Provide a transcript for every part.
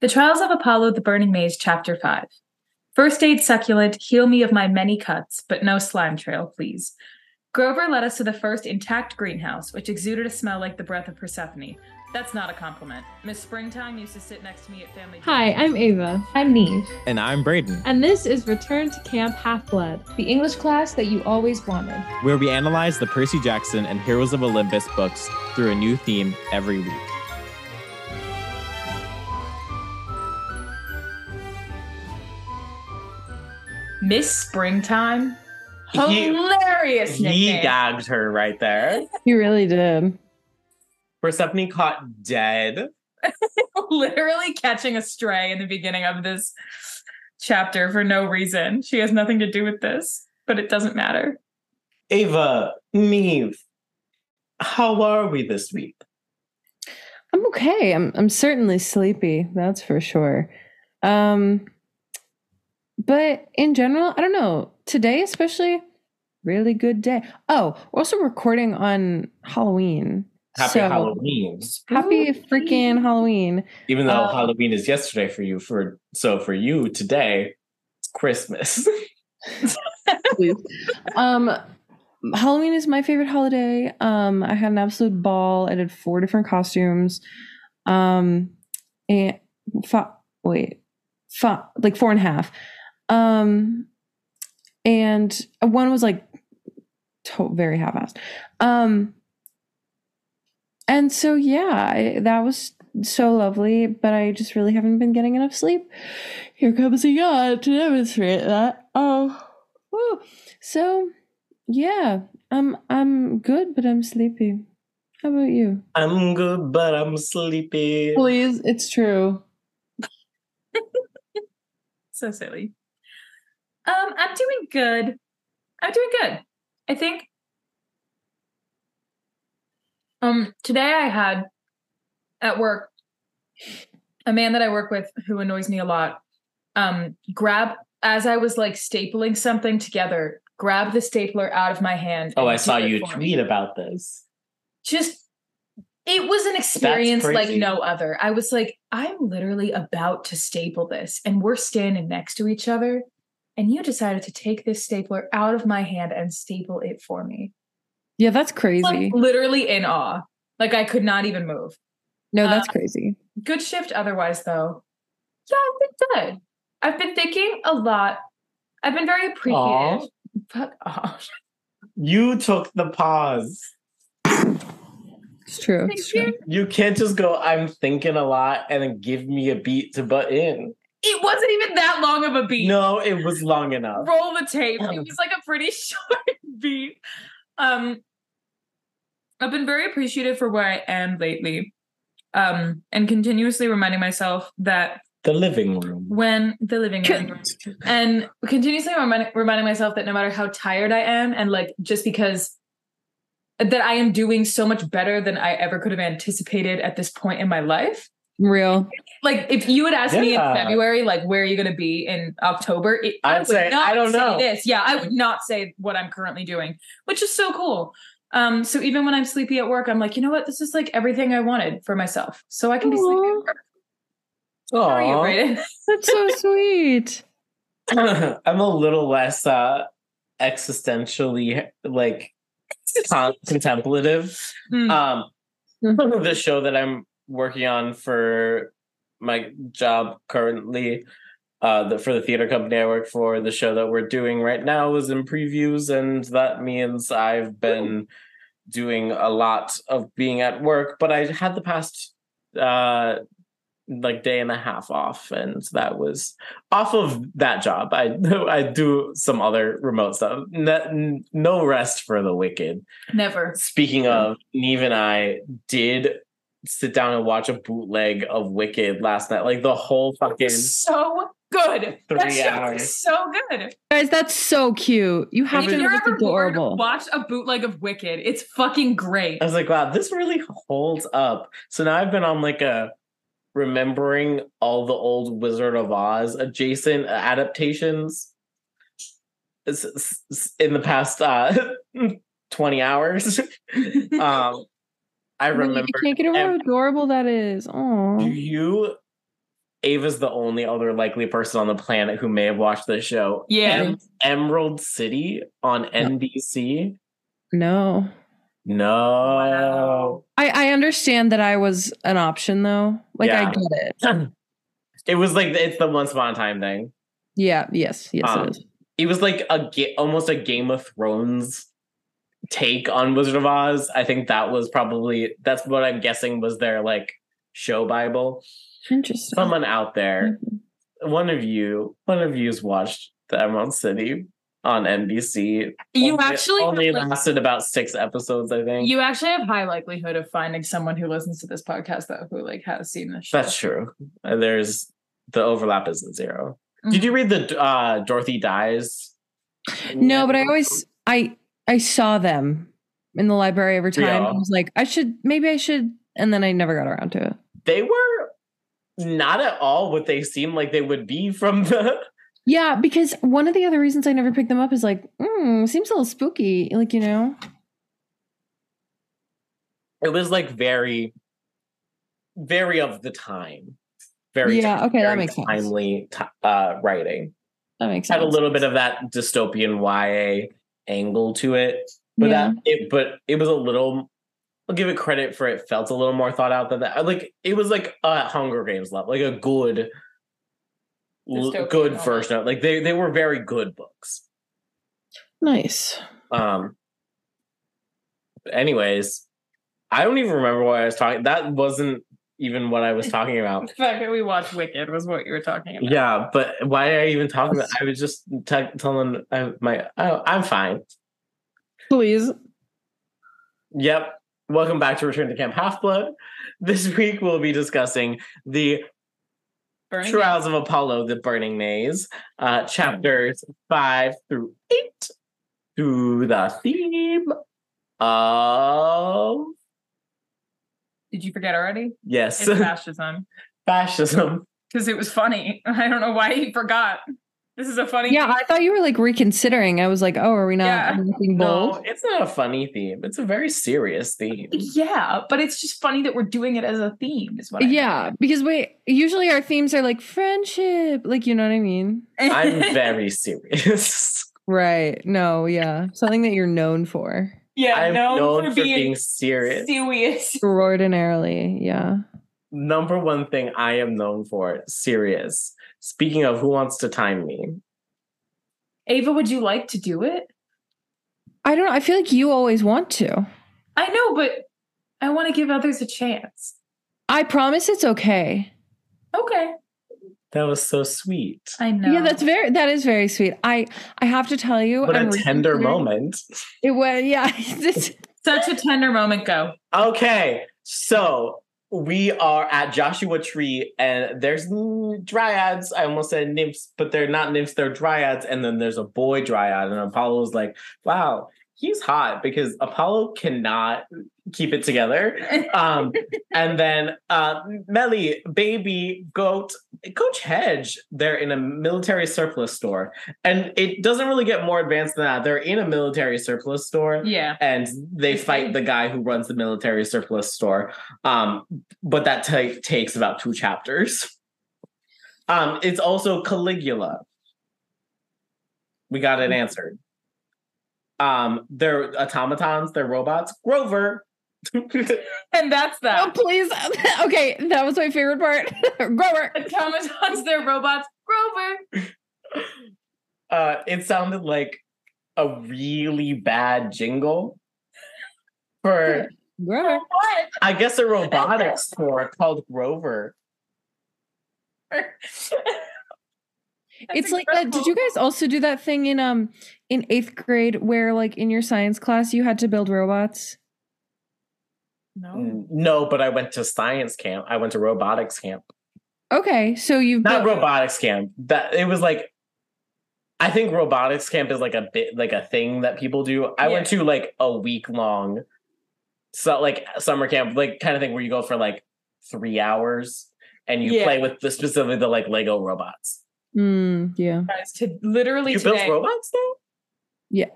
The Trials of Apollo the Burning Maze, Chapter 5. First aid succulent, heal me of my many cuts, but no slime trail, please. Grover led us to the first intact greenhouse, which exuded a smell like the breath of Persephone. That's not a compliment. Miss Springtime used to sit next to me at family. Hi, I'm Ava. I'm Niamh. And I'm Brayden, And this is Return to Camp Half Blood. The English class that you always wanted. where we analyze the Percy Jackson and Heroes of Olympus books through a new theme every week. Miss Springtime. He- Hilarious He nickname. gagged her right there. You really did. Persephone caught dead. Literally catching a stray in the beginning of this chapter for no reason. She has nothing to do with this, but it doesn't matter. Ava, Niamh, how are we this week? I'm okay. I'm I'm certainly sleepy, that's for sure. Um but in general, I don't know. Today especially really good day. Oh, we're also recording on Halloween. Happy So, Halloween. Happy freaking Halloween. Even though Uh, Halloween is yesterday for you, for so for you today, it's Christmas. um Halloween is my favorite holiday. Um I had an absolute ball. I did four different costumes. Um and fi- wait, fi- like four and a half. Um and one was like to- very half-assed. Um and so yeah, I, that was so lovely, but I just really haven't been getting enough sleep. Here comes a yawn to demonstrate that. Oh, woo. so yeah, I'm I'm good, but I'm sleepy. How about you? I'm good, but I'm sleepy. Please, it's true. So silly. Um, I'm doing good. I'm doing good. I think. Um, today I had at work a man that I work with who annoys me a lot. Um, grab as I was like stapling something together, grab the stapler out of my hand. Oh, I saw you for me. tweet about this. Just it was an experience like no other. I was like, I'm literally about to staple this, and we're standing next to each other, and you decided to take this stapler out of my hand and staple it for me. Yeah, that's crazy. Like literally in awe. Like I could not even move. No, that's uh, crazy. Good shift otherwise though. Yeah, I've been good. I've been thinking a lot. I've been very appreciative. Fuck off. You took the pause. It's true. It's true. you. You can't just go, I'm thinking a lot and then give me a beat to butt in. It wasn't even that long of a beat. No, it was long enough. roll the tape. It was like a pretty short beat. Um, I've been very appreciative for where I am lately, um, and continuously reminding myself that The living room. when the living room, and continuously reminding, reminding myself that no matter how tired I am, and like just because that I am doing so much better than I ever could have anticipated at this point in my life Real. Like if you had asked me in February, like where are you going to be in October? It, I I'd would say, not I don't say know. this. Yeah, I would not say what I'm currently doing, which is so cool. Um, so even when I'm sleepy at work, I'm like, you know what? This is like everything I wanted for myself, so I can be sleepy Aw. at work. How are you, Brayden? That's so sweet. I'm a little less uh existentially like con- contemplative. Mm. Um Mhm. the show that I'm working on for my job currently uh the, for the theater company I work for the show that we're doing right now is in previews and that means I've been doing a lot of being at work but I had the past uh like day and a half off and that was off of that job. I i do some other remote stuff. No, no rest for the wicked. Never. speaking of Niamh and i did sit down and watch a bootleg of wicked last night like the whole fucking So good. that Three show hours. is so good. Guys, that's so cute. You have if to. you're It's ever bored, adorable. watch a bootleg of Wicked. It's fucking great. i was like wow this really holds up so now i've been on like a remembering all the old wizard of oz adjacent adaptations in the past uh 20 hours um i I remember you can't get over how adorable that is. Oh, do you Ava's the only other likely person on the planet who may have watched this show. Yeah. Em- Emerald City on NBC. No. No. I, I understand that I was an option though. Like I Yeah. get it. It was like it's the once upon a time thing. Yeah, yes, yes Um, it is. It was like a ga- almost a Game of Thrones take on Wizard of Oz. I think that was probably that's what I'm guessing was their like show bible. Interesting. Someone out there, Mhm. one of you, one of you's watched the Emerald City on NBC. You Only- actually only have, like- lasted about six episodes, I think. You actually have high likelihood of finding someone who listens to this podcast though who like has seen this show. That's true. There's the overlap isn't 0 Mhm. Did you read the uh, Dorothy Dies? No, but I always I I saw them in the library every time. Yeah. I was like, I should maybe I should and then I never got around to it. they were not at all what they seemed like they would be from the Yeah, because one of the other reasons I never picked them up is like, mm, seems a little spooky. Like, you know? it was like very very of the time very Yeah, okay, that makes sense. timely ti- uh writing That makes sense. had a little bit of that dystopian ya angle to it but Yeah. that it but it was a little i'll give it credit for it felt a little more thought out than that like it was like a hunger games level like a good l- good version of like they they were very good books nice. Um. Anyways, I don't even remember what I was talking. That wasn't even what I was talking about. The fact that we watched Wicked was what you were talking about. Yeah, but why are you even talking about? I was just t- telling I, my. Oh, I'm fine. Please. Yep. Welcome back to Return to Camp Half Blood. This week we'll be discussing the Burning Trials of Apollo, the Burning Maze, uh, chapters five through eight, through the theme of Did you forget already? yes, It's fascism. fascism. Because it was funny. I don't know why he forgot. This is a funny Yeah, I thought you were like reconsidering. I was like, oh, are we not Yeah. looking No, it's not a funny theme. It's a very serious theme. Yeah, but it's just funny that we're doing it as a theme, is what I Yeah, because we usually our themes are like friendship, like you know what I mean? I'm very serious. Right. No, yeah. Something that you're known for. Yeah, I'm known, known for, for being, being serious. serious. Extraordinarily. Yeah. Number one thing I am known for, serious. Speaking of who wants to time me, Ava, would you like to do it? I don't know. I feel like you always want to. I know, but I want to give others a chance. I promise it's okay. Okay. That was so sweet. I know. Yeah, that's very that is very sweet. I I have to tell you What a I'm tender reconsidering- moment. It was yeah. This- such a tender moment. Go. Okay, so we are at Joshua Tree, and there's dryads. I almost said nymphs, but they're not nymphs, they're dryads. And then there's a boy dryad, and Apollo was like, wow, he's hot because Apollo cannot keep it together. Um, and then uh, Mellie, baby, goat, Coach Hedge, they're in a military surplus store. And it doesn't really get more advanced than that. They're in a military surplus store Yeah. and they fight the guy who runs the military surplus store. Um, but that ta- takes about two chapters. Um, it's also Caligula. We got it answered. Um, they're automatons, they're robots. Grover. And that's that. oh that. please. Okay, that was my favorite part. Grover. Automatons, they're robots. Grover. uh, it sounded like a really bad jingle for, Grover. What? I guess, a robotics store called Grover. It's like that. Did you guys also do that thing in um in eighth grade where like in your science class you had to build robots? No. Mm, No, but I went to science camp. I went to robotics camp. Okay, so you've Not built- robotics camp. That it was like I think robotics camp is like a bit like a thing that people do. I went to like a week long so like summer camp, like kind of thing where you go for like three hours and you Yeah. play with the specifically the like Lego robots. Mm, yeah. Guys, to literally You built today, robots though? Yeah.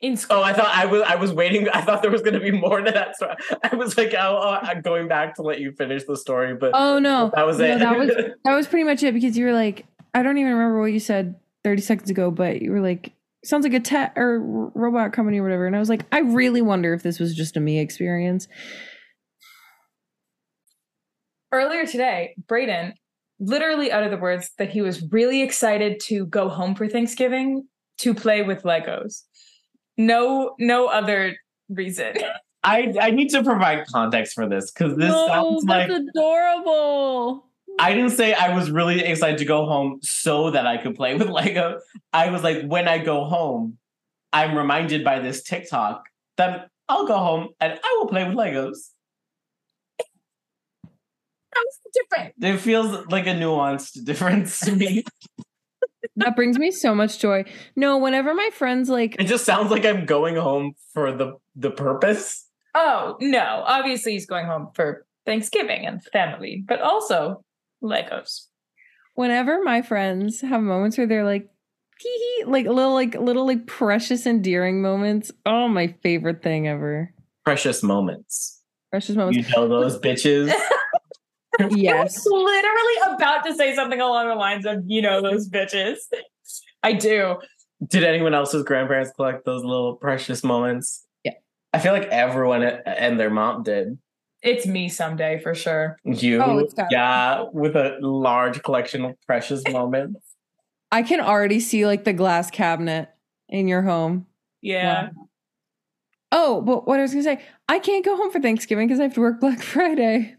In school. Oh, I thought I was I was waiting. I thought there was going to be more to that story. I was like, oh, oh, I'm going back to let you finish the story, but Oh no, that was No, it. that was that was pretty much it because you were like, I don't even remember what you said 30 seconds ago, but you were like, sounds like a tech or robot company or whatever, and I was like, I really wonder if this was just a me experience. Earlier today, Brayden literally uttered the words that he was really excited to go home for Thanksgiving to play with Legos. No, no other reason. I I need to provide context for this because this sounds like Oh, that's adorable. I didn't say I was really excited to go home so that I could play with Lego. I was like, when I go home, I'm reminded by this TikTok that I'll go home and I will play with Legos. That's different. It feels like a nuanced difference to me. That brings me so much joy. No, whenever my friends like It just sounds like I'm going home for the the purpose. Oh, no. Obviously, he's going home for Thanksgiving and family, but also Legos. whenever my friends have moments where they're like hee hee, like little like little like precious endearing moments. Oh, my favorite thing ever. Precious moments. Precious moments. You know those bitches. yes. Literally about to say something along the lines of, you know, those bitches. I do. Did anyone else's grandparents collect those little precious moments? Yeah. I feel like everyone and their mom did. It's me someday for sure. You, Oh, it's yeah, with a large collection of precious moments. I can already see like the glass cabinet in your home. Yeah. Oh, but what I was gonna say, I can't go home for Thanksgiving because I have to work Black Friday.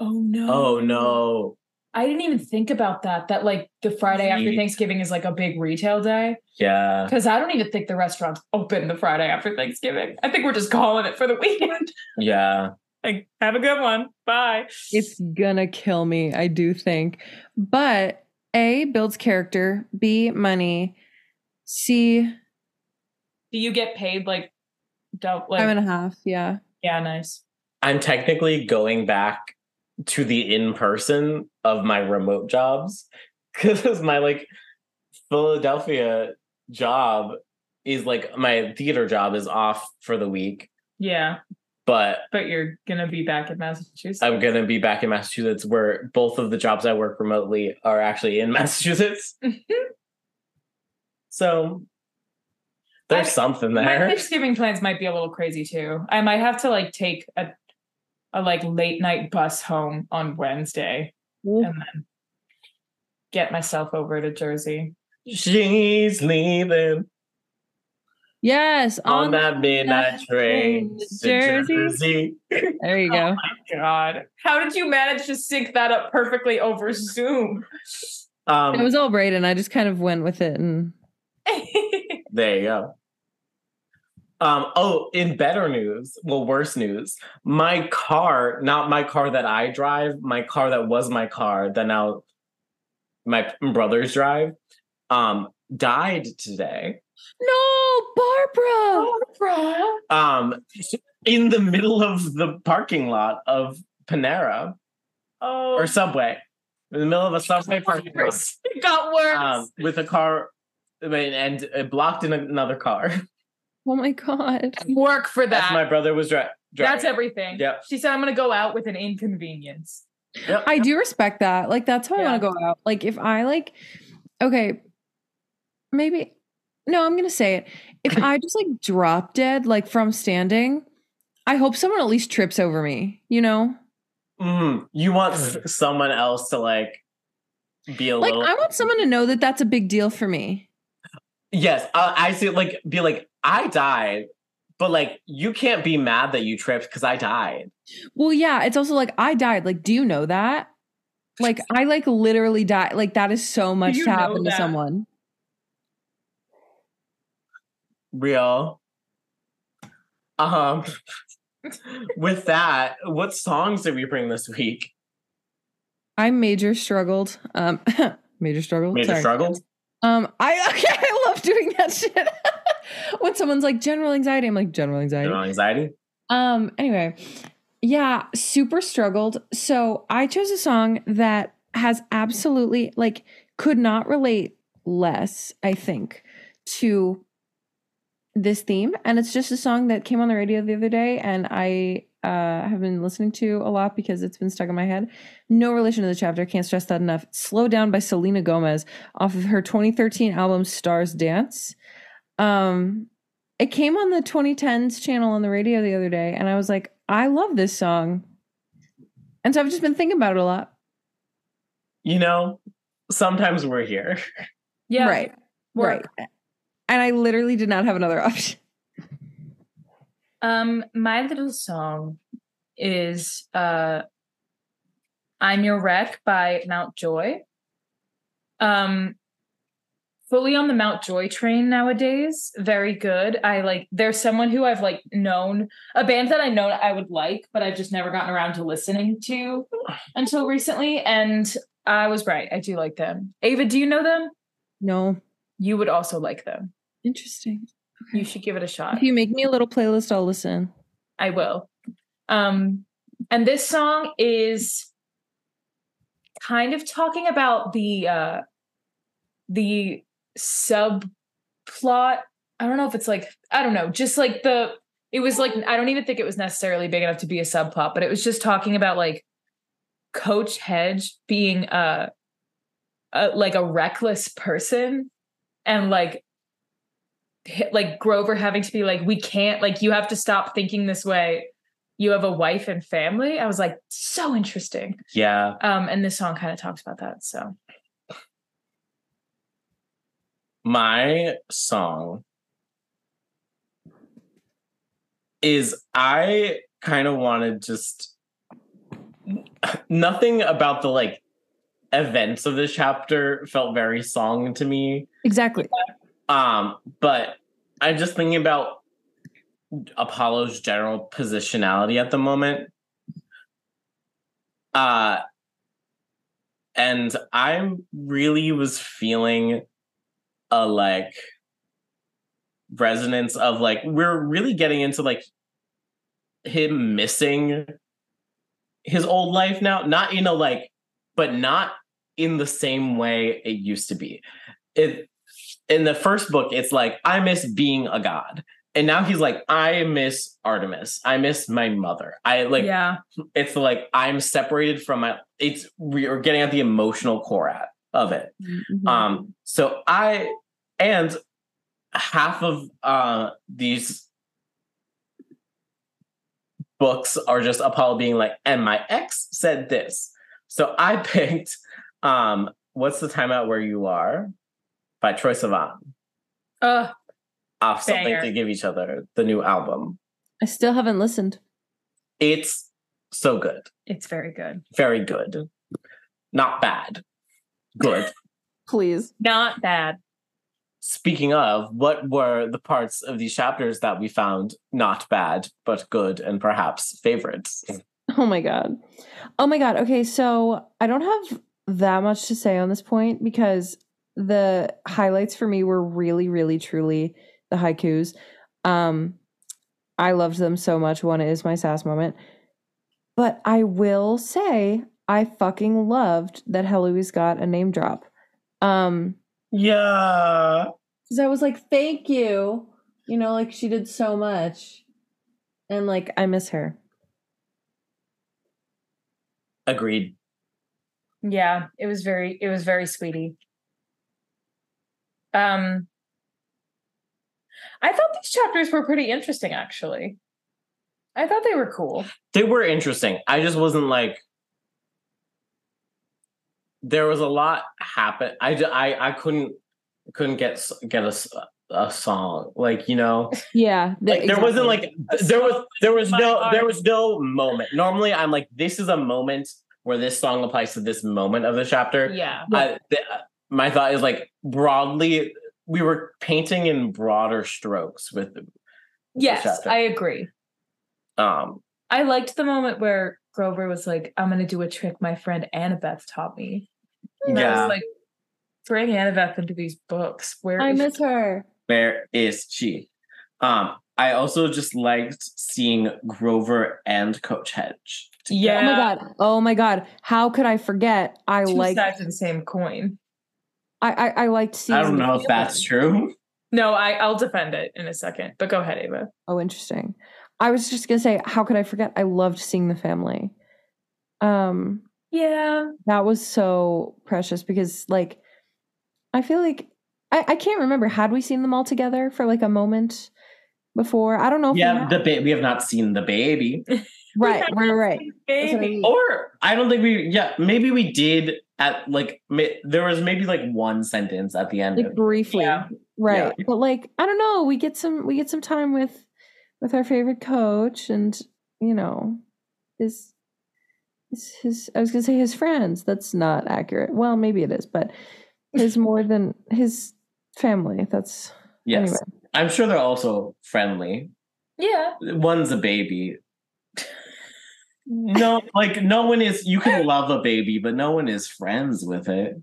Oh, oh no. Oh no. I didn't even think about that. That like the Friday after Thanksgiving is like a big retail day. Yeah. Because I don't even think the restaurants open the Friday after Thanksgiving. I think we're just calling it for the weekend. Yeah. like, have a good one. Bye. It's gonna kill me, I do think. But A builds character, B money, C Do you get paid like double like five and a half. Yeah. yeah, nice. I'm technically going back to the in person of my remote jobs because my like Philadelphia job is like my theater job is off for the week, Yeah. but But you're gonna be back in Massachusetts. I'm gonna be back in Massachusetts where both of the jobs I work remotely are actually in Massachusetts. Mm-hmm. so there's I- something My there. Thanksgiving plans might be a little crazy too. I might have to like take a a like late night bus home on Wednesday and then get myself over to Jersey. She's leaving Yes. on that midnight that train train to to Jersey. Jersey. There you Oh go. my god. How did you manage to sync that up perfectly over Zoom? Um, It was all Brayden. I just kind of went with it and There you go. Um, oh, in better news, well, worse news, my car, not my car that I drive, my car that was my car that now my brothers drive, um, died today. No, Barbara. Barbara. Um, in the middle of the parking lot of Panera Oh, or Subway, in the middle of a Subway parking lot, it got worse. um, with a car, I mean, and it blocked in another car. Oh my god. Work for That's that. my brother was dri- driving. That's everything. Yep. She said, I'm going to go out with an inconvenience. Yep. I do respect that. Like that's how I want to go out. Like if I like okay, maybe no, I'm gonna say it. If I just like drop dead like from standing, I hope someone at least trips over me, you know? Mm, you want someone else to like be a Like little. I want someone to know that that's a big deal for me. Yes, I, I see. Like, be like, I died, but like, you can't be mad that you tripped because I died. Well, yeah, it's also like I died. Like, do you know that? Like I like literally died. Like that is so much to happen to someone. Real. Um. with that, what songs did we bring this week? I major struggled. Um major struggled. Major Sorry. struggles. Um, I okay, I love doing that shit. when someone's like general anxiety, I'm like general anxiety. General anxiety. Um, anyway, yeah, super struggled. So I chose a song that has absolutely like could not relate less, I think, to this theme, and it's just a song that came on the radio the other day, and I uh, have been listening to a lot because it's been stuck in my head. No relation to the chapter. Can't stress that enough. Slow Down by Selena Gomez off of her 2013 album Stars Dance. Um, it came on the 2010s channel on the radio the other day, and I was like, I love this song. And so I've just been thinking about it a lot. You know, sometimes we're here. Yeah. Right. Work. Right. And I literally did not have another option. Um, my little song is uh I'm Your Wreck by Mount Joy. Um fully on the Mount Joy train nowadays. Very good. I like there's someone who I've like known a band that I know I would like, but I've just never gotten around to listening to until recently. And I was right. I do like them. Ava, do you know them? No. You would also like them. Interesting. You should give it a shot. If you make me a little playlist, I'll listen. I will. Um, and this song is kind of talking about the uh the subplot. I don't know if it's like I don't know, just like the it was like I don't even think it was necessarily big enough to be a subplot, but it was just talking about like Coach Hedge being a, a like a reckless person and like like Grover having to be like, we can't, like, you have to stop thinking this way. You have a wife and family. I was like, so interesting. Yeah. Um, and this song kind of talks about that. So My song is I kind of wanted just nothing about the like events of this chapter felt very song to me. Exactly. Um, but I'm just thinking about Apollo's general positionality at the moment. Uh and I really was feeling a like resonance of like we're really getting into like him missing his old life now not you know like but not in the same way it used to be it in the first book it's like i miss being a god. And now he's like i miss artemis. I miss my mother. I like yeah, it's like i'm separated from my it's we're getting at the emotional core at of it. Mhm. um, so I and half of uh these books are just Apollo being like, and my ex said this. So I picked um what's the timeout where you are by Troye Sivan uh, off something to give each other, the new album. I still haven't listened. It's so good. it's very good. Very good. Not bad. Good. Please. Not bad. Speaking of, what were the parts of these chapters that we found not bad, but good and perhaps favorites? Oh my god. Oh my god. Okay, so I don't have that much to say on this point because the highlights for me were really, really, truly the haikus. Um, I loved them so much. One is my sass moment. But I will say I fucking loved that Heloise got a name drop. Um, Yeah. because I was like, thank you. You know, like she did so much. And like I miss her. Agreed. Yeah, it was very, it was very sweetie. Um, I thought these chapters were pretty interesting, actually. I thought they were cool. They were interesting. I just wasn't like there was a lot happen. I ju- I I couldn't couldn't get get get a song like you know Yeah. like there wasn't like there was there was no heart. there was no moment. Normally I'm like this is a moment where this song applies to this moment of the chapter. Yeah. I, th- my thought is like broadly we were painting in broader strokes with the, with Yes, chapter. I agree. um I liked the moment where Grover was like, I'm going to do a trick my friend Annabeth taught me. And I yeah was like, bring Annabeth into these books. Where I is miss her. where is she um I also just liked seeing Grover and Coach Hedge. Yeah. Oh my god. Oh my god. How could I forget? I Two like sides of the same coin. I, I I liked seeing I don't know if that's true. No, I, I'll defend it in a second, but go ahead, Ava. Oh, interesting. I was just gonna say, how could I forget? I loved seeing the family. Um, Yeah. that was so precious because, like, I feel like I, I can't remember. Had we seen them all together for like a moment before? I don't know. If Yeah, had. the ba- we have not seen the baby. right, right, right. That's what I Baby. mean. Or I don't think we. Yeah, maybe we did at like ma- there was maybe like one sentence at the end. like of briefly, Yeah. right? But like, I don't know. We get some. We get some time with with our favorite coach, and you know, his his, his I was gonna say his friends. That's not accurate. Well, maybe it is, but his more than his family. That's Yes, anyway. I'm sure they're also friendly. Yeah. One's a baby. No, like no one is. You can love a baby, but no one is friends with it.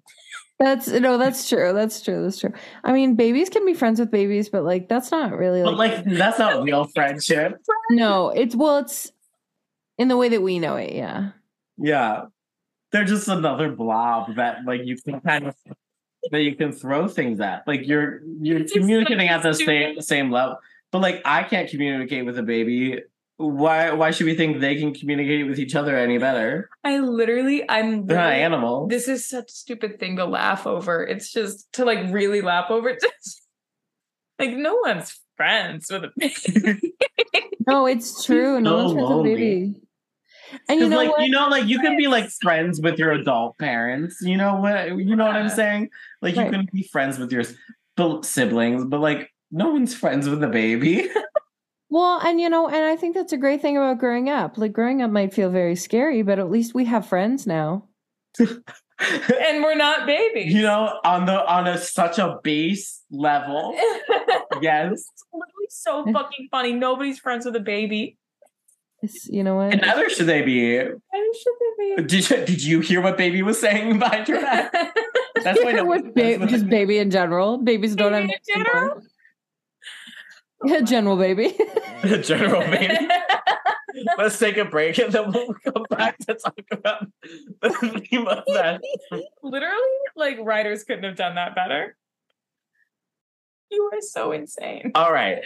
That's no, that's true. That's true. That's true. I mean, babies can be friends with babies, but like that's not really But like, like that's not real friendship. no. It's well, it's in the way that we know it. Yeah. Yeah, they're just another blob that like you can kind of that you can throw things at. Like you're you're It's communicating so at the same same level. But like I can't communicate with a baby. Why why should we think they can communicate with each other any better? I literally, I'm They're not literally- animals. This is such a stupid thing to laugh over. It's just to like really laugh over. It's just, like no one's friends with a baby. No, it's true. No So one's friends with a baby. And you 'Cause, know like what? you know, like you can be like friends with your adult parents. You know what? You know what I'm saying? Like Right. you can be friends with your siblings, but like no one's friends with a baby. Well, and you know, and I think that's a great thing about growing up. Like growing up might feel very scary, but at least we have friends now. and we're not babies. you know, on the on a such a base level. Yes. It's literally so fucking funny. Nobody's friends with a baby. It's, you know what? And neither should they be. Why should they be? Did you, did you hear what baby was saying behind your back? That's why no With ba- just baby in general. Babies don't have Baby in general? Yeah, general baby. general baby. Let's take a break and then we'll come back to talk about the theme of that. Literally, like writers couldn't have done that better. You are so insane. All right,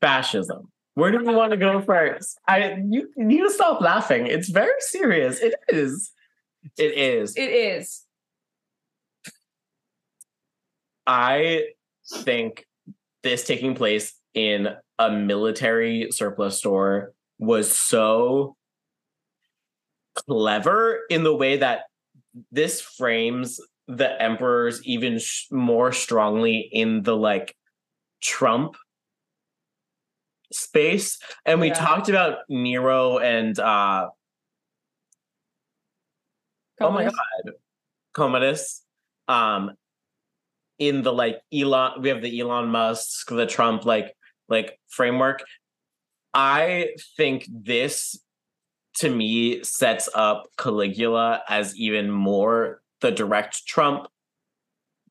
fascism. Where do we want to go first? I you need to stop laughing. It's very serious. It is. It is. It is. I think this taking place in a military surplus store was so clever in the way that this frames the emperors even sh- more strongly in the like Trump space. And we Yeah. talked about Nero and uh oh my god, Commodus. Um in the like Elon, we have the Elon Musk, the Trump like like framework. I think this to me sets up Caligula as even more the direct Trump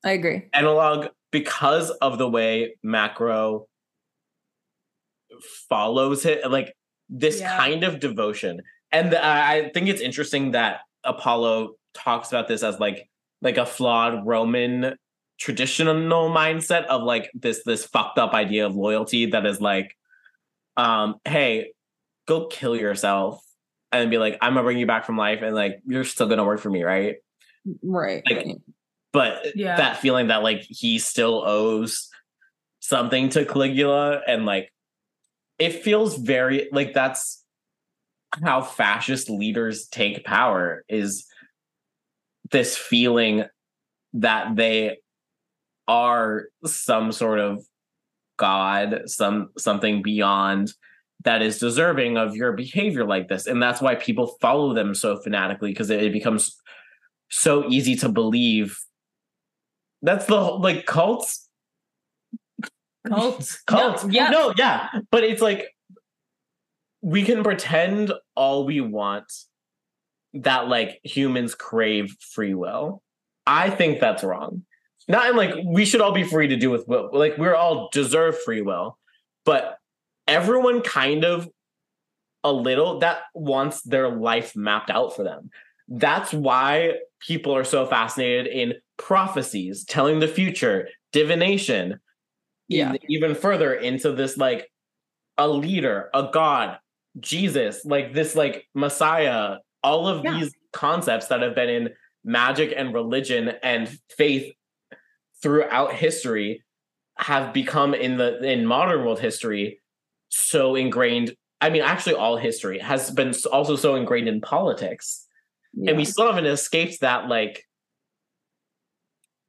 I agree. analog because of the way macro follows it like this Yeah. kind of devotion and I I think it's interesting that apollo talks about this as like like a flawed roman traditional mindset of like this this fucked up idea of loyalty that is like um hey go kill yourself and be like i'm gonna bring you back from life and like you're still gonna work for me right Right. Like, but Yeah. that feeling that like he still owes something to Caligula and like it feels very like that's how fascist leaders take power is this feeling that they are some sort of god some something beyond that is deserving of your behavior like this. And that's why people follow them so fanatically because it, it becomes so easy to believe. That's the whole- like cults? Cults. cults. No, yeah. no yeah. But it's like we can pretend all we want that like humans crave free will. I think that's wrong not in like we should all be free to do with will like we're all deserve free will but everyone kind of a little that wants their life mapped out for them that's why people are so fascinated in prophecies telling the future divination Yeah. even further into this like a leader, a god, Jesus, like this like Messiah, all of Yeah. these concepts that have been in magic and religion and faith throughout history have become in the in modern world history so ingrained i mean actually all history has been also so ingrained in politics and we still haven't escaped that like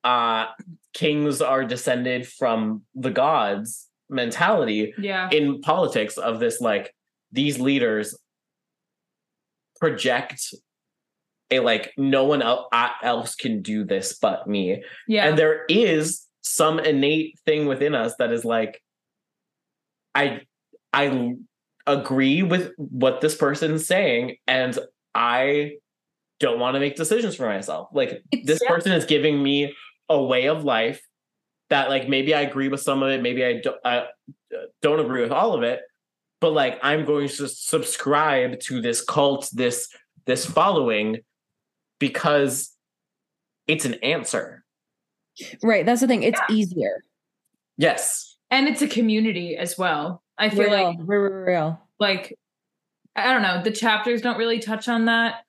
uh kings are descended from the gods mentality Yeah. in politics of this like these leaders project a like no one else can do this but me Yeah. and there is some innate thing within us that is like i i agree with what this person's saying and i don't want to make decisions for myself like It's- this yeah. person is giving me a way of life that like maybe i agree with some of it maybe i don't, I don't agree with all of it but like i'm going to subscribe to this cult this this following because it's an answer Right. That's the thing. It's easier. yes and it's a community as well. I feel real, like real, real, real. like I don't know, the chapters don't really touch on that.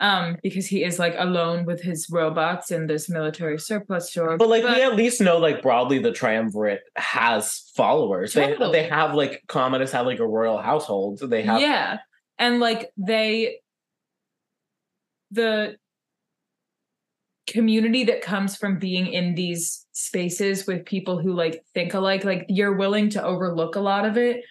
Um, because he is like alone with his robots in this military surplus store. But like we at least know like broadly the triumvirate has followers. They Totally. they have like communists have like a royal household. So They have yeah and like they the community that comes from being in these spaces with people who like think alike like you're willing to overlook a lot of it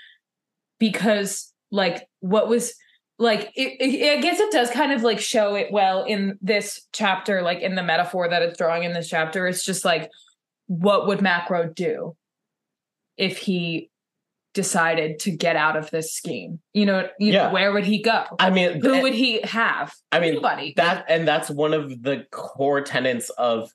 because like what was like it, it, i guess it does kind of like show it well in this chapter like in the metaphor that it's drawing in this chapter. It's just like what would macro do if he decided to get out of this scheme you know, you know Yeah. where would he go I mean who would he have I mean nobody that and that's one of the core tenets of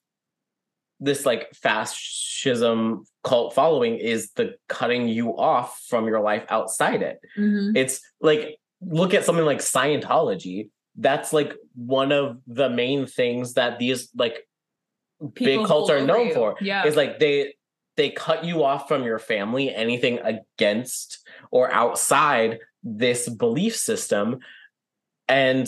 this like fascism cult following is the cutting you off from your life outside it. Mhm. It's like look at something like Scientology. That's like one of the main things that these like People big cults are known you. for. yeah Is like they they cut you off from your family, anything against or outside this belief system, and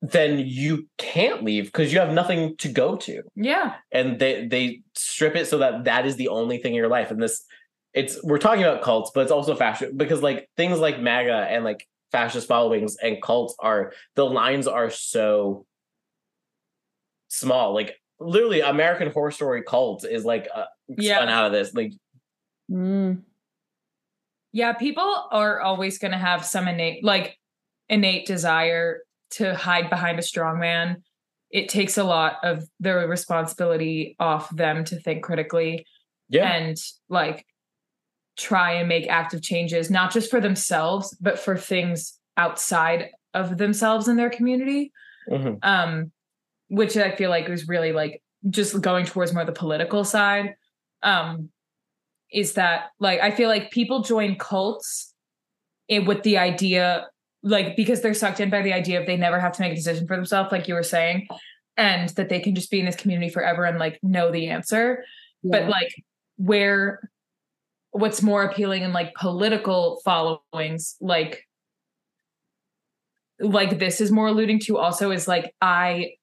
then you can't leave because you have nothing to go to. Yeah. And they they strip it so that that is the only thing in your life. And this it's we're talking about cults but it's also fascism because like things like maga and like fascist followings and cults are the lines are so small. Like literally american horror story cult is like uh, Yeah. spun out of this like Mm. Yeah, people are always going to have some innate, like, innate desire to hide behind a strong man. It takes a lot of the responsibility off them to think critically yeah and, like, try and make active changes, not just for themselves, but for things outside of themselves and their community. Mhm. Um, which I feel like was really like just going towards more the political side. Um, is that like I feel like people join cults in, with the idea like because they're sucked in by the idea of they never have to make a decision for themselves, like you were saying, and that they can just be in this community forever and like know the answer. But like where what's more appealing in like political followings, like like this is more alluding to also is like I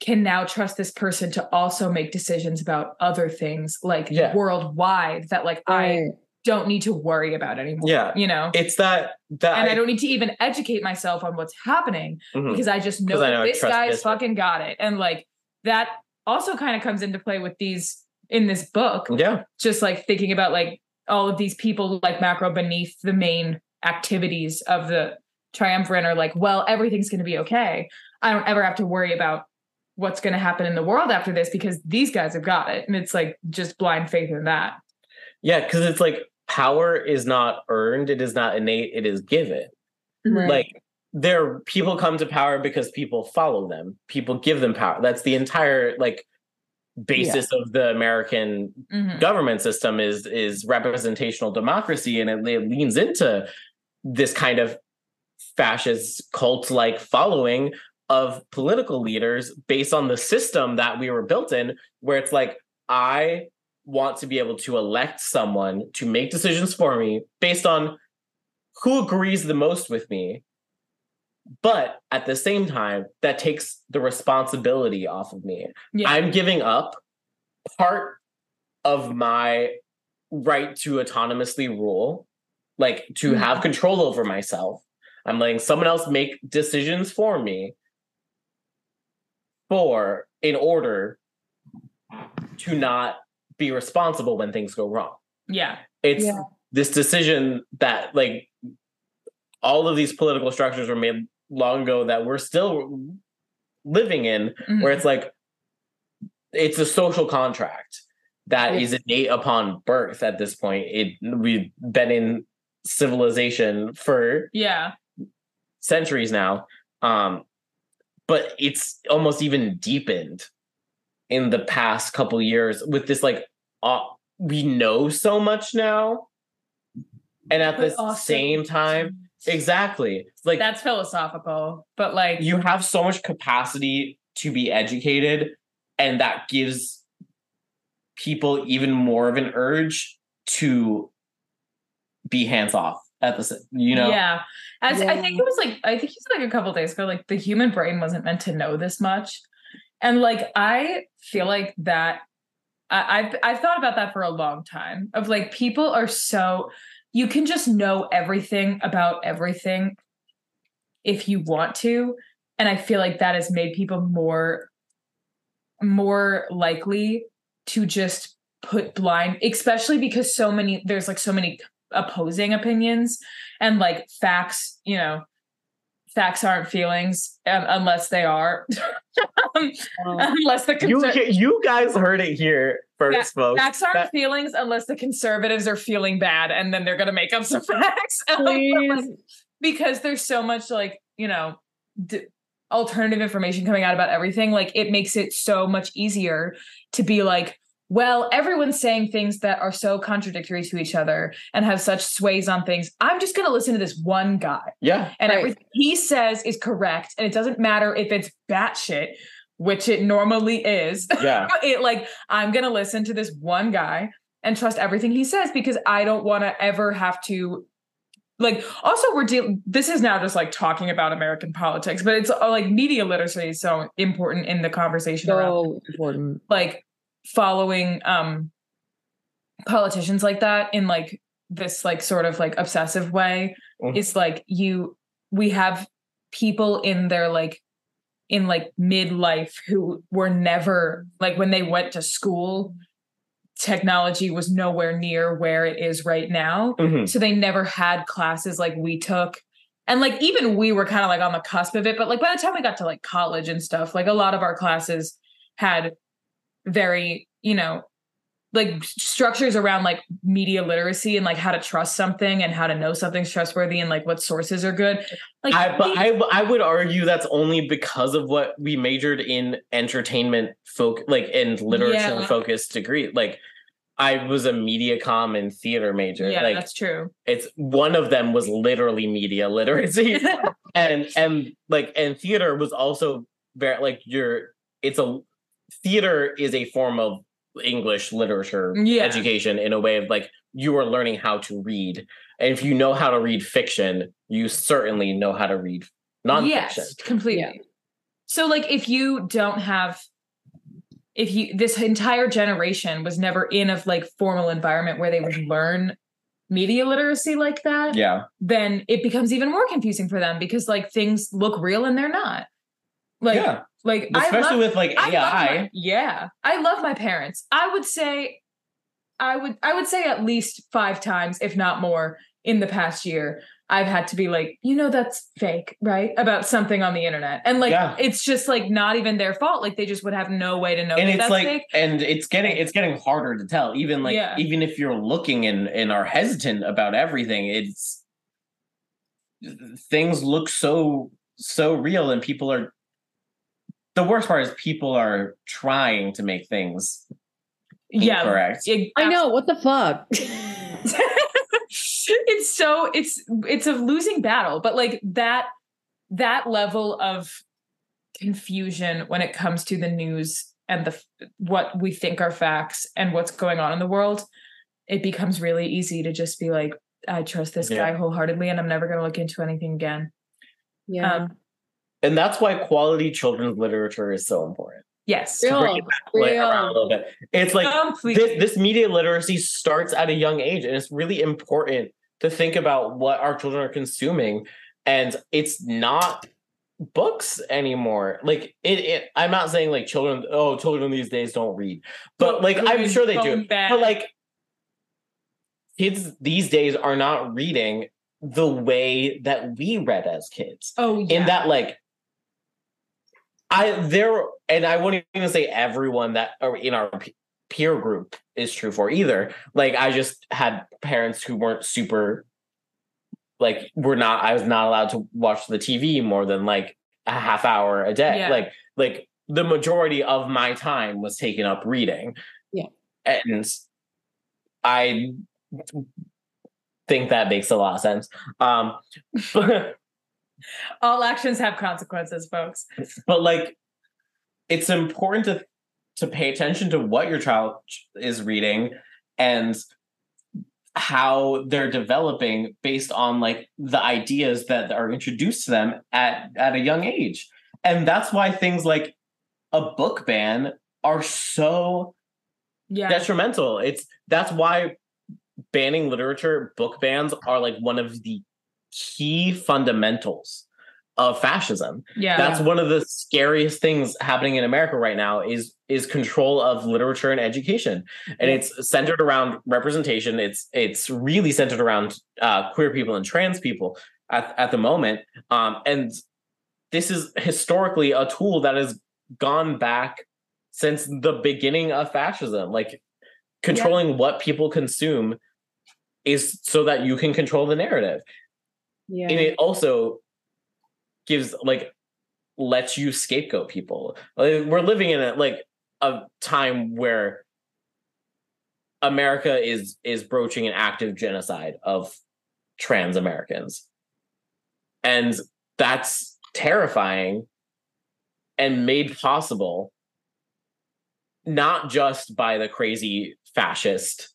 can now trust this person to also make decisions about other things like Yeah. worldwide that like I don't need to worry about anymore. Yeah. You know? it's that that and I don't need to even educate myself on what's happening Mhm. because I just know 'Cause I know this guy's this fucking got it. And like that also kind of comes into play with these in this book. yeah Just like thinking about like all of these people like macro beneath the main activities of the triumvirate are like, well, everything's gonna be okay. I don't ever have to worry about what's gonna happen in the world after this because these guys have got it. And it's like just blind faith in that. yeah because it's like power is not earned it is not innate it is given Right. like there people come to power because people follow them people give them power that's the entire like basis of the american Mhm. government system is is representational democracy and it, it leans into this kind of fascist cult like following of political leaders based on the system that we were built in where it's like i want to be able to elect someone to make decisions for me based on who agrees the most with me. But at the same time, that takes the responsibility off of me. Yeah. I'm giving up part of my right to autonomously rule, like to Mhm. have control over myself. I'm letting someone else make decisions for me for in order to not be responsible when things go wrong. yeah. It's Yeah. this decision that like all of these political structures were made long ago that we're still living in Mhm. where it's like it's a social contract that is innate upon birth at this point it we've been in civilization for yeah. centuries now um but it's almost even deepened in the past couple years with this like uh, we know so much now and at But the also- same time exactly. Like That's philosophical, but like you have so much capacity to be educated and that gives people even more of an urge to be hands off at the you know Yeah. As I think it was like I think it's like a couple days ago, like the human brain wasn't meant to know this much. And like I feel like that I, I've I've thought about that for a long time. Of like people are so you can just know everything about everything if you want to. And I feel like that has made people more more likely to just put blind, especially because so many there's like so many opposing opinions and like facts, you know, facts aren't feelings um, unless they are. Um, unless the you conser- you guys heard it here first folks facts aren't That- feelings unless the conservatives are feeling bad and then they're going to make up some facts. Um, but, like, Please. because there's so much like you know d- alternative information coming out about everything like it makes it so much easier to be like well everyone's saying things that are so contradictory to each other and have such sways on things. I'm just going to listen to this one guy. Yeah. And Right. everything he says is correct and it doesn't matter if it's batshit which it normally is. Yeah. It like i'm gonna listen to this one guy and trust everything he says because i don't want to ever have to like also we're dealing this is now just like talking about american politics but it's uh, like media literacy is so important in the conversation around So important. like following um politicians like that in like this like sort of like obsessive way Mhm. it's like you we have people in their like in like midlife who were never like when they went to school technology was nowhere near where it is right now Mhm. so they never had classes like we took and like even we were kind of like on the cusp of it but like by the time we got to like college and stuff like a lot of our classes had very you know like structures around like media literacy and like how to trust something and how to know something's trustworthy and like what sources are good like I, but I, I would argue that's only because of what we majored in entertainment folk like and literature Yeah. focused degree. Like I was a media com and theater major. yeah like that's true it's one of them was literally media literacy. and and like and theater was also very like your it's a theater is a form of English literature Yeah. education in a way of like you are learning how to read. And if you know how to read fiction, you certainly know how to read nonfiction. Yes, completely. So like if you don't have if you this entire generation was never in a like formal environment where they would learn media literacy like that, Yeah. then it becomes even more confusing for them because like things look real and they're not. Like yeah. Like Especially love, with like AI. my- yeah. I love my parents. I would say I would I would say at least 5 times if not more in the past year I've had to be like, you know, that's fake, right? About something on the internet. And like, Yeah. it's just like not even their fault. Like, they just would have no way to know and that it's that's like fake. and it's getting it's getting harder to tell even like Yeah. even if you're looking and and are hesitant about everything it's things look so so real and people are the worst part is people are trying to make things Yeah. incorrect it- I know. What the fuck? it's so it's it's a losing battle but like that that level of confusion when it comes to the news and the what we think are facts and what's going on in the world, it becomes really easy to just be like, I trust this Yeah. guy wholeheartedly, and I'm never going to look into anything again. Yeah. Um, And that's why quality children's literature is so important. yes, Real, it back, like, around a little bit. It's like this, this media literacy starts at a young age and it's really important to think about what our children are consuming and it's not books anymore. Like it, it i'm not saying like children oh children these days don't read but like i'm sure they do. bag. but like kids these days are not reading the way that we read as kids. Oh yeah, in that like i there and i wouldn't even say everyone that are in our peer group is true for either like i just had parents who weren't super like we're not i was not allowed to watch the tv more than like a half hour a day Yeah. like like the majority of my time was taken up reading Yeah. and i think that makes a lot of sense um but all actions have consequences, folks. but like it's important to to pay attention to what your child is reading and how they're developing based on like the ideas that are introduced to them at at a young age. And that's why things like a book ban are so Yeah, detrimental. It's that's why banning literature book bans are like one of the key fundamentals of fascism yeah, that's one of the scariest things happening in America right now is is control of literature and education, and Yeah. it's centered around representation. It's it's really centered around uh, queer people and trans people at at the moment, um, and this is historically a tool that has gone back since the beginning of fascism. Like controlling what people consume is so that you can control the narrative yeah. and it also gives like lets you scapegoat people like, we're living in a like a time where america is is broaching an active genocide of trans americans and that's terrifying and made possible not just by the crazy fascist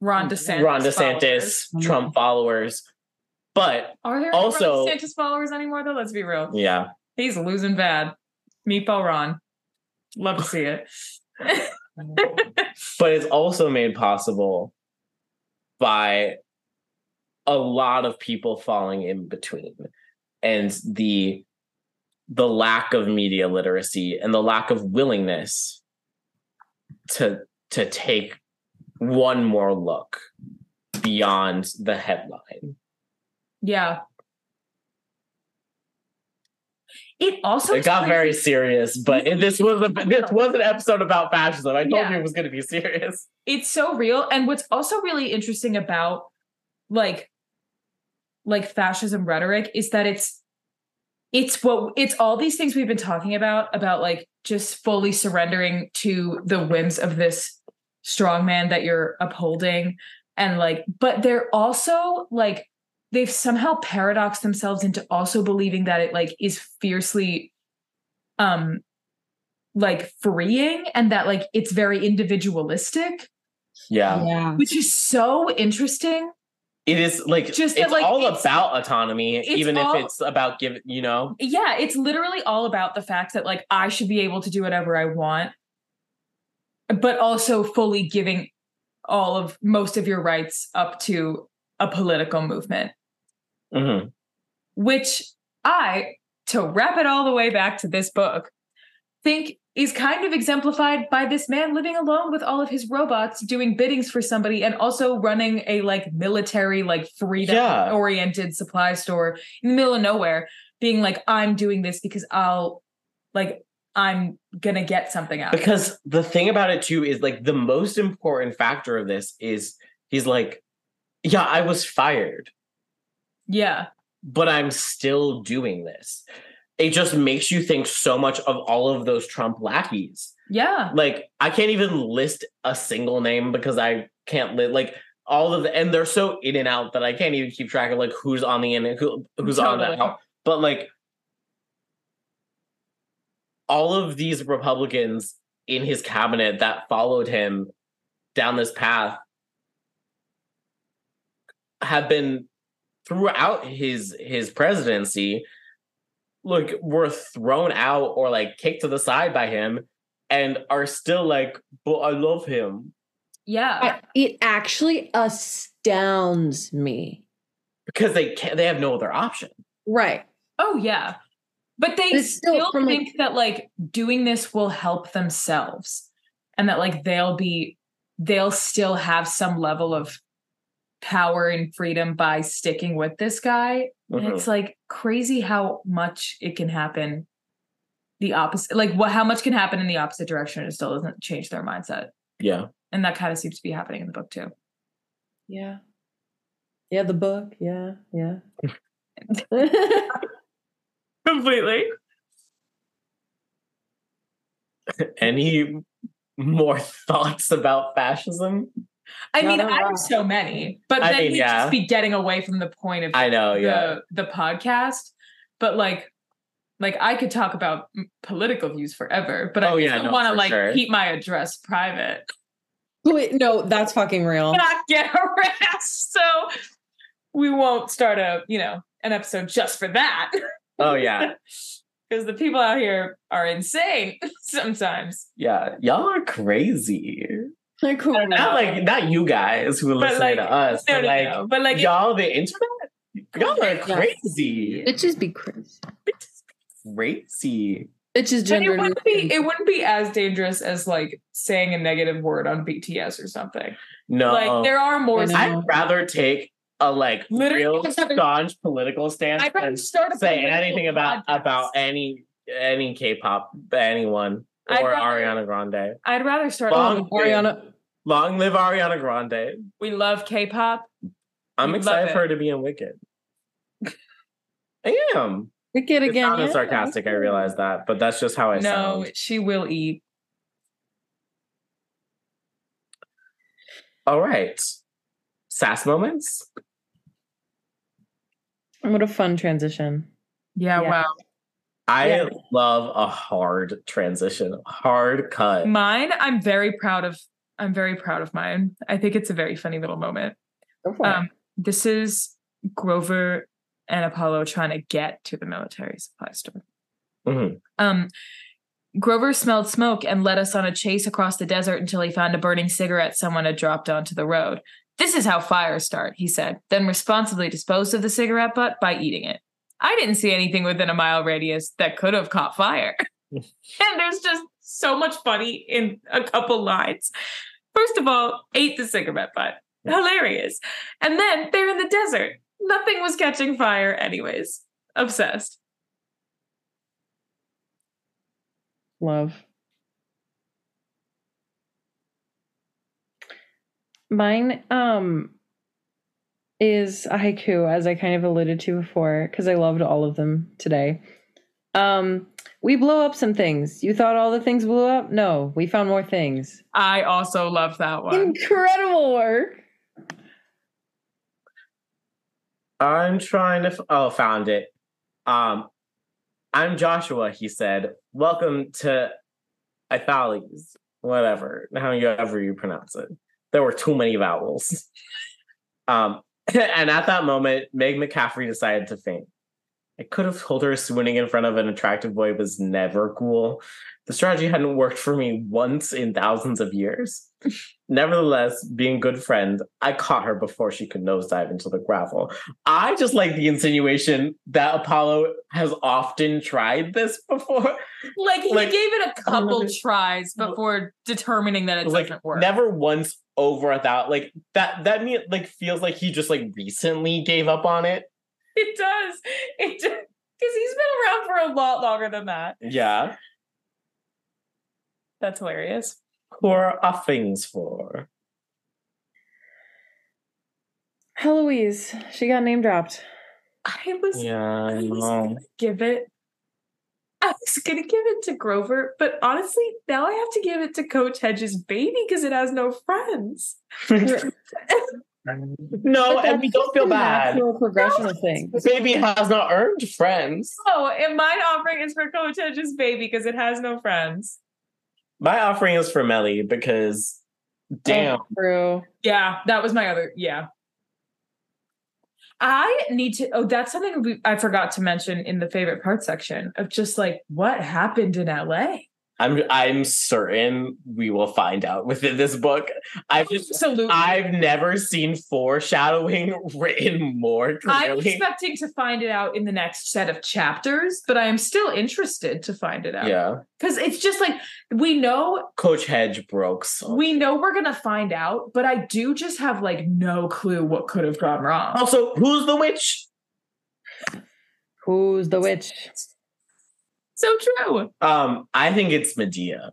Ron mm-hmm. DeSantis. ron desantis followers. trump followers but Are there Also- Ron DeSantis followers anymore? Though, let's be real. yeah He's losing bad. Meatball Ron. Love to see it. but it's also made possible by a lot of people falling in between and the the lack of media literacy and the lack of willingness to to take one more look beyond the headline yeah. It also it got very serious but it- this was a this was an episode about fascism i told Yeah. you it was going to be serious it's so real and what's also really interesting about like like fascism rhetoric is that it's it's what it's all these things we've been talking about about like just fully surrendering to the whims of this strong man that you're upholding and like but they're also like they've somehow paradoxed themselves into also believing that it like is fiercely um like freeing and that like it's very individualistic yeah yeah. which is so interesting. it is like Just just that, it's like, all it's- about autonomy even all- if it's about giving you know Yeah, it's literally all about the fact that like I should be able to do whatever I want, but also fully giving all of most of your rights up to a political movement, Mhm. which I, to wrap it all the way back to this book, think is kind of exemplified by this man living alone with all of his robots doing biddings for somebody and also running a like military like freedom Yeah. oriented supply store in the middle of nowhere being like i'm doing this because i'll like i'm gonna get something out because the thing about it too is like the most important factor of this is he's like yeah i was fired yeah. but i'm still doing this. It just makes you think so much of all of those trump lackeys. Yeah. Like i can't even list a single name because i can't li- like all of the and they're so in and out that i can't even keep track of like who's on the in and who, who's on that Totally. out. But like all of these Republicans in his cabinet that followed him down this path have been throughout his his presidency look were thrown out or like kicked to the side by him and are still like but i love him Yeah. I- it actually astounds me. because they can't they have no other option Right. Oh yeah. But they But it's still still, from, like- think that like doing this will help themselves and that like they'll be they'll still have some level of power and freedom by sticking with this guy. And it's uh-huh. like crazy how much it can happen the opposite like what how much can happen in the opposite direction and it still doesn't change their mindset. yeah And that kind of seems to be happening in the book too. Yeah. Yeah, the book. Yeah, yeah. Completely. any more thoughts about fascism I mean, I have so many, but I then mean, we'd yeah. just be getting away from the point of i know the yeah the podcast. But like, like I could talk about political views forever, but Oh, I yeah, still no, want to like sure. keep my address private, Wait, no, that's fucking real. not get harassed. So we won't start a you know an episode just for that oh yeah because the people out here are insane sometimes. yeah y'all are crazy Like, cool. not like not you guys who are But listening like, to us no, but like no. but like, y'all the internet oh y'all are crazy Bitches be crazy. It's crazy Bitches But it wouldn't be it wouldn't be as dangerous as like saying a negative word on BTS or something. no Like there are more. I know. I'd rather take a like Literally, real I just have a- staunch political stance I'd rather start a say anything about podcast. about any any K-pop anyone or rather- Ariana Grande. I'd rather start. Long- Oh, Ariana. Long live Ariana Grande. we love K-pop. I'm We excited for her to be in Wicked. I am. Wicked It again. sounded yeah. sarcastic, I realize that, but that's just how I no, sound. she will eat. All right. Sass moments? What a fun transition. Yeah, Yeah. wow. I Yeah. love a hard transition, hard cut. Mine, I'm very proud of. I'm very proud of mine. I think it's a very funny little moment. Go for it. Um, this is Grover and Apollo trying to get to the military supply store. Mhm. Um, Grover smelled smoke and led us on a chase across the desert until he found a burning cigarette someone had dropped onto the road. This is how fires start, he said, then responsibly disposed of the cigarette butt by eating it. I didn't see anything within a mile radius that could have caught fire. and there's just so much funny in a couple lines. First of all, ate the cigarette butt. Hilarious. And then they're in the desert. Nothing was catching fire, anyways. Obsessed. Love. Mine um is a haiku, as I kind of alluded to before, because I loved all of them today. Um, we blow up some things. You thought all the things blew up? No, we found more things. I also love that one. Incredible work. I'm trying to. F- oh, found it. Um, I'm Joshua. He said, "Welcome to Aeithales, whatever, however you pronounce it." There were too many vowels. um, and at that moment, Meg McCaffrey decided to faint. I could have told her swooning in front of an attractive boy was never cool. The strategy hadn't worked for me once in thousands of years. Nevertheless, being good friend, I caught her before she could nosedive into the gravel. I just like the insinuation that Apollo has often tried this before. Like he Like- gave it a couple tries before determining that it like doesn't work. never once over a thought. Like that that mean like feels like he just like recently gave up on it. It does. It because he's been around for a lot longer than that. Yeah. That's hilarious. Who are things for? Heloise, she got name dropped. I was Yeah, I I was gonna give it. I was gonna give it to Grover, but honestly, now I have to give it to Coach Hedges' baby because it has no friends. No, and we don't feel the bad. Natural progression of things. Baby has not earned friends. Oh, and my offering is for Coach Hedges' baby because it has no friends. My offering is for Mellie because, damn, Oh, true. Yeah, that was my other. Yeah. I need to. Oh, that's something we, I forgot to mention in the favorite part section of just like what happened in LA. I'm I'm certain we will find out within this book. I've just Absolutely. I've never seen foreshadowing written more clearly. I'm expecting to find it out in the next set of chapters, but I am still interested to find it out. Yeah, Because it's just like we know Coach Hedge broke. So. we know we're gonna find out, but I do just have like no clue what could have gone wrong. Also, who's the witch? Who's the witch? So true. Um, I think it's Medea.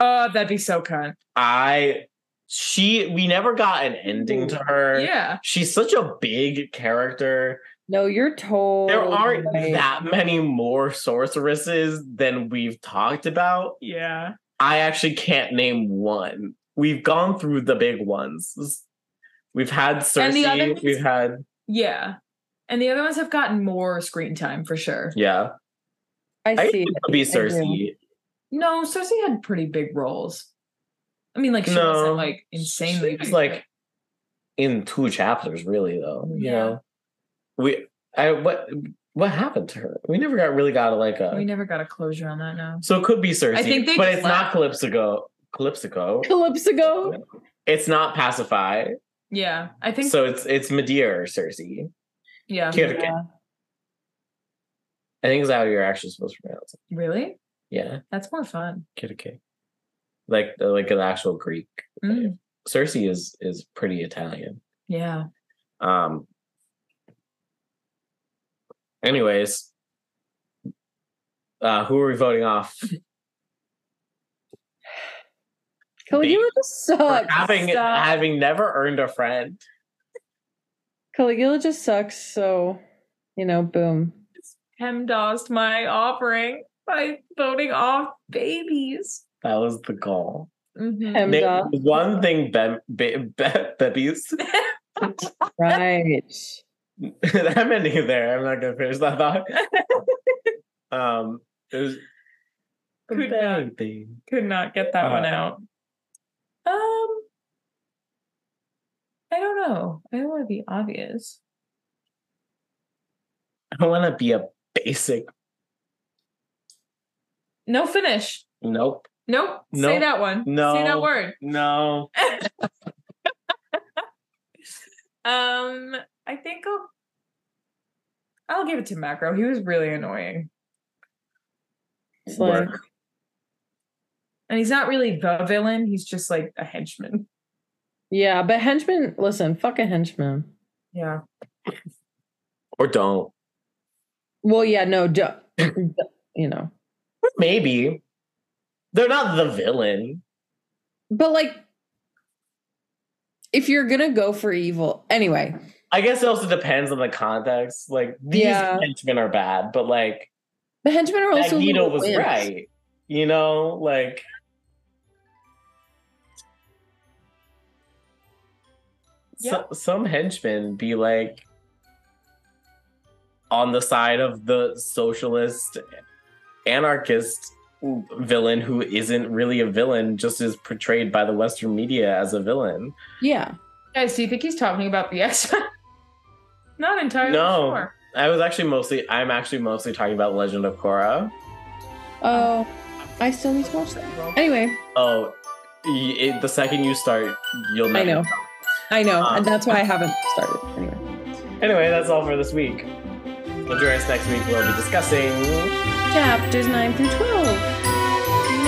Oh, that'd be so cunt. I she we never got an ending to her. Yeah. She's such a big character. No, you're told. There aren't that many more sorceresses than we've talked about. Yeah. I actually can't name one. We've gone through the big ones. We've had And the other Circe. ones- We've had Yeah. And the other ones have gotten more screen time for sure. yeah. I I see. it. it could be Circe. No, Circe had pretty big roles. I mean, like she No, wasn't like insanely She was big, like in two chapters, really though. You Yeah. know, we I what what happened to her? We never got really got a, like but we never got a closure on that now. So it could be Circe, think they but just it's not. Calypso. Calypso. Calypso. It's not Pasiphae. Yeah. I think So it's it's Medea or Circe. yeah. Kid- Yeah. I think is how you're actually supposed to pronounce it. Really? Yeah, That's more fun. Kitake. Like the like an actual Greek. Mm, Circe is is pretty Italian. yeah. Um. Anyways, uh, who are we voting off? Caligula just For sucks. having Stop. having never earned a friend. Caligula just sucks. So, you know, boom. Hemdosed my offering by voting off babies. That was the goal. Mhm. Hem one thing, Bem, Be, Be, Bebies. Right. I'm ending there. I'm not gonna finish that thought. um, it was Could not. thing. Could not get that one Uh, out. Um, I don't know. I don't want to be obvious. I don't want to be a basic. No finish. Nope. Nope. Say that one. No. Say that word. No. Um, I think I'll. I'll give it to Macro. He was really annoying, It's like, Work. and he's not really the villain. He's just like a henchman. yeah, but henchman, listen, fuck a henchman. Yeah. Or don't. Well, yeah, no, do, you know, Maybe. They're not the villain. but like, if you're gonna go for evil, anyway, I guess it also depends on the context. Like these Yeah. henchmen are bad, but like the henchmen are also Magneto little was wimps. right. You know, like so- some henchmen be like on the side of the socialist anarchist villain who isn't really a villain, just is portrayed by the Western media as a villain. Yeah, Guys, do you think he's talking about the X Men? Not entirely No. sure. I was actually mostly I'm actually mostly talking about Legend of Korra. Oh, I still need to watch that. Anyway, Oh, it, the second you start, you'll I never know. I know, Um, and that's why I haven't started. Anyway, Anyway, that's all for this week. Well, join us next week. We'll be discussing. chapters nine through twelve.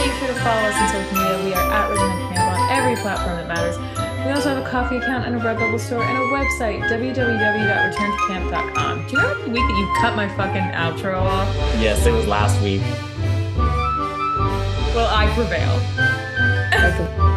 Make sure to follow us on social media. We are at Return to Camp on every platform that matters. We also have a Ko-fi account and a Redbubble store and a website, www.returntocamp.com. Do you remember the week that you cut my fucking outro off? Yes, it was last week. Well, I prevail. Okay.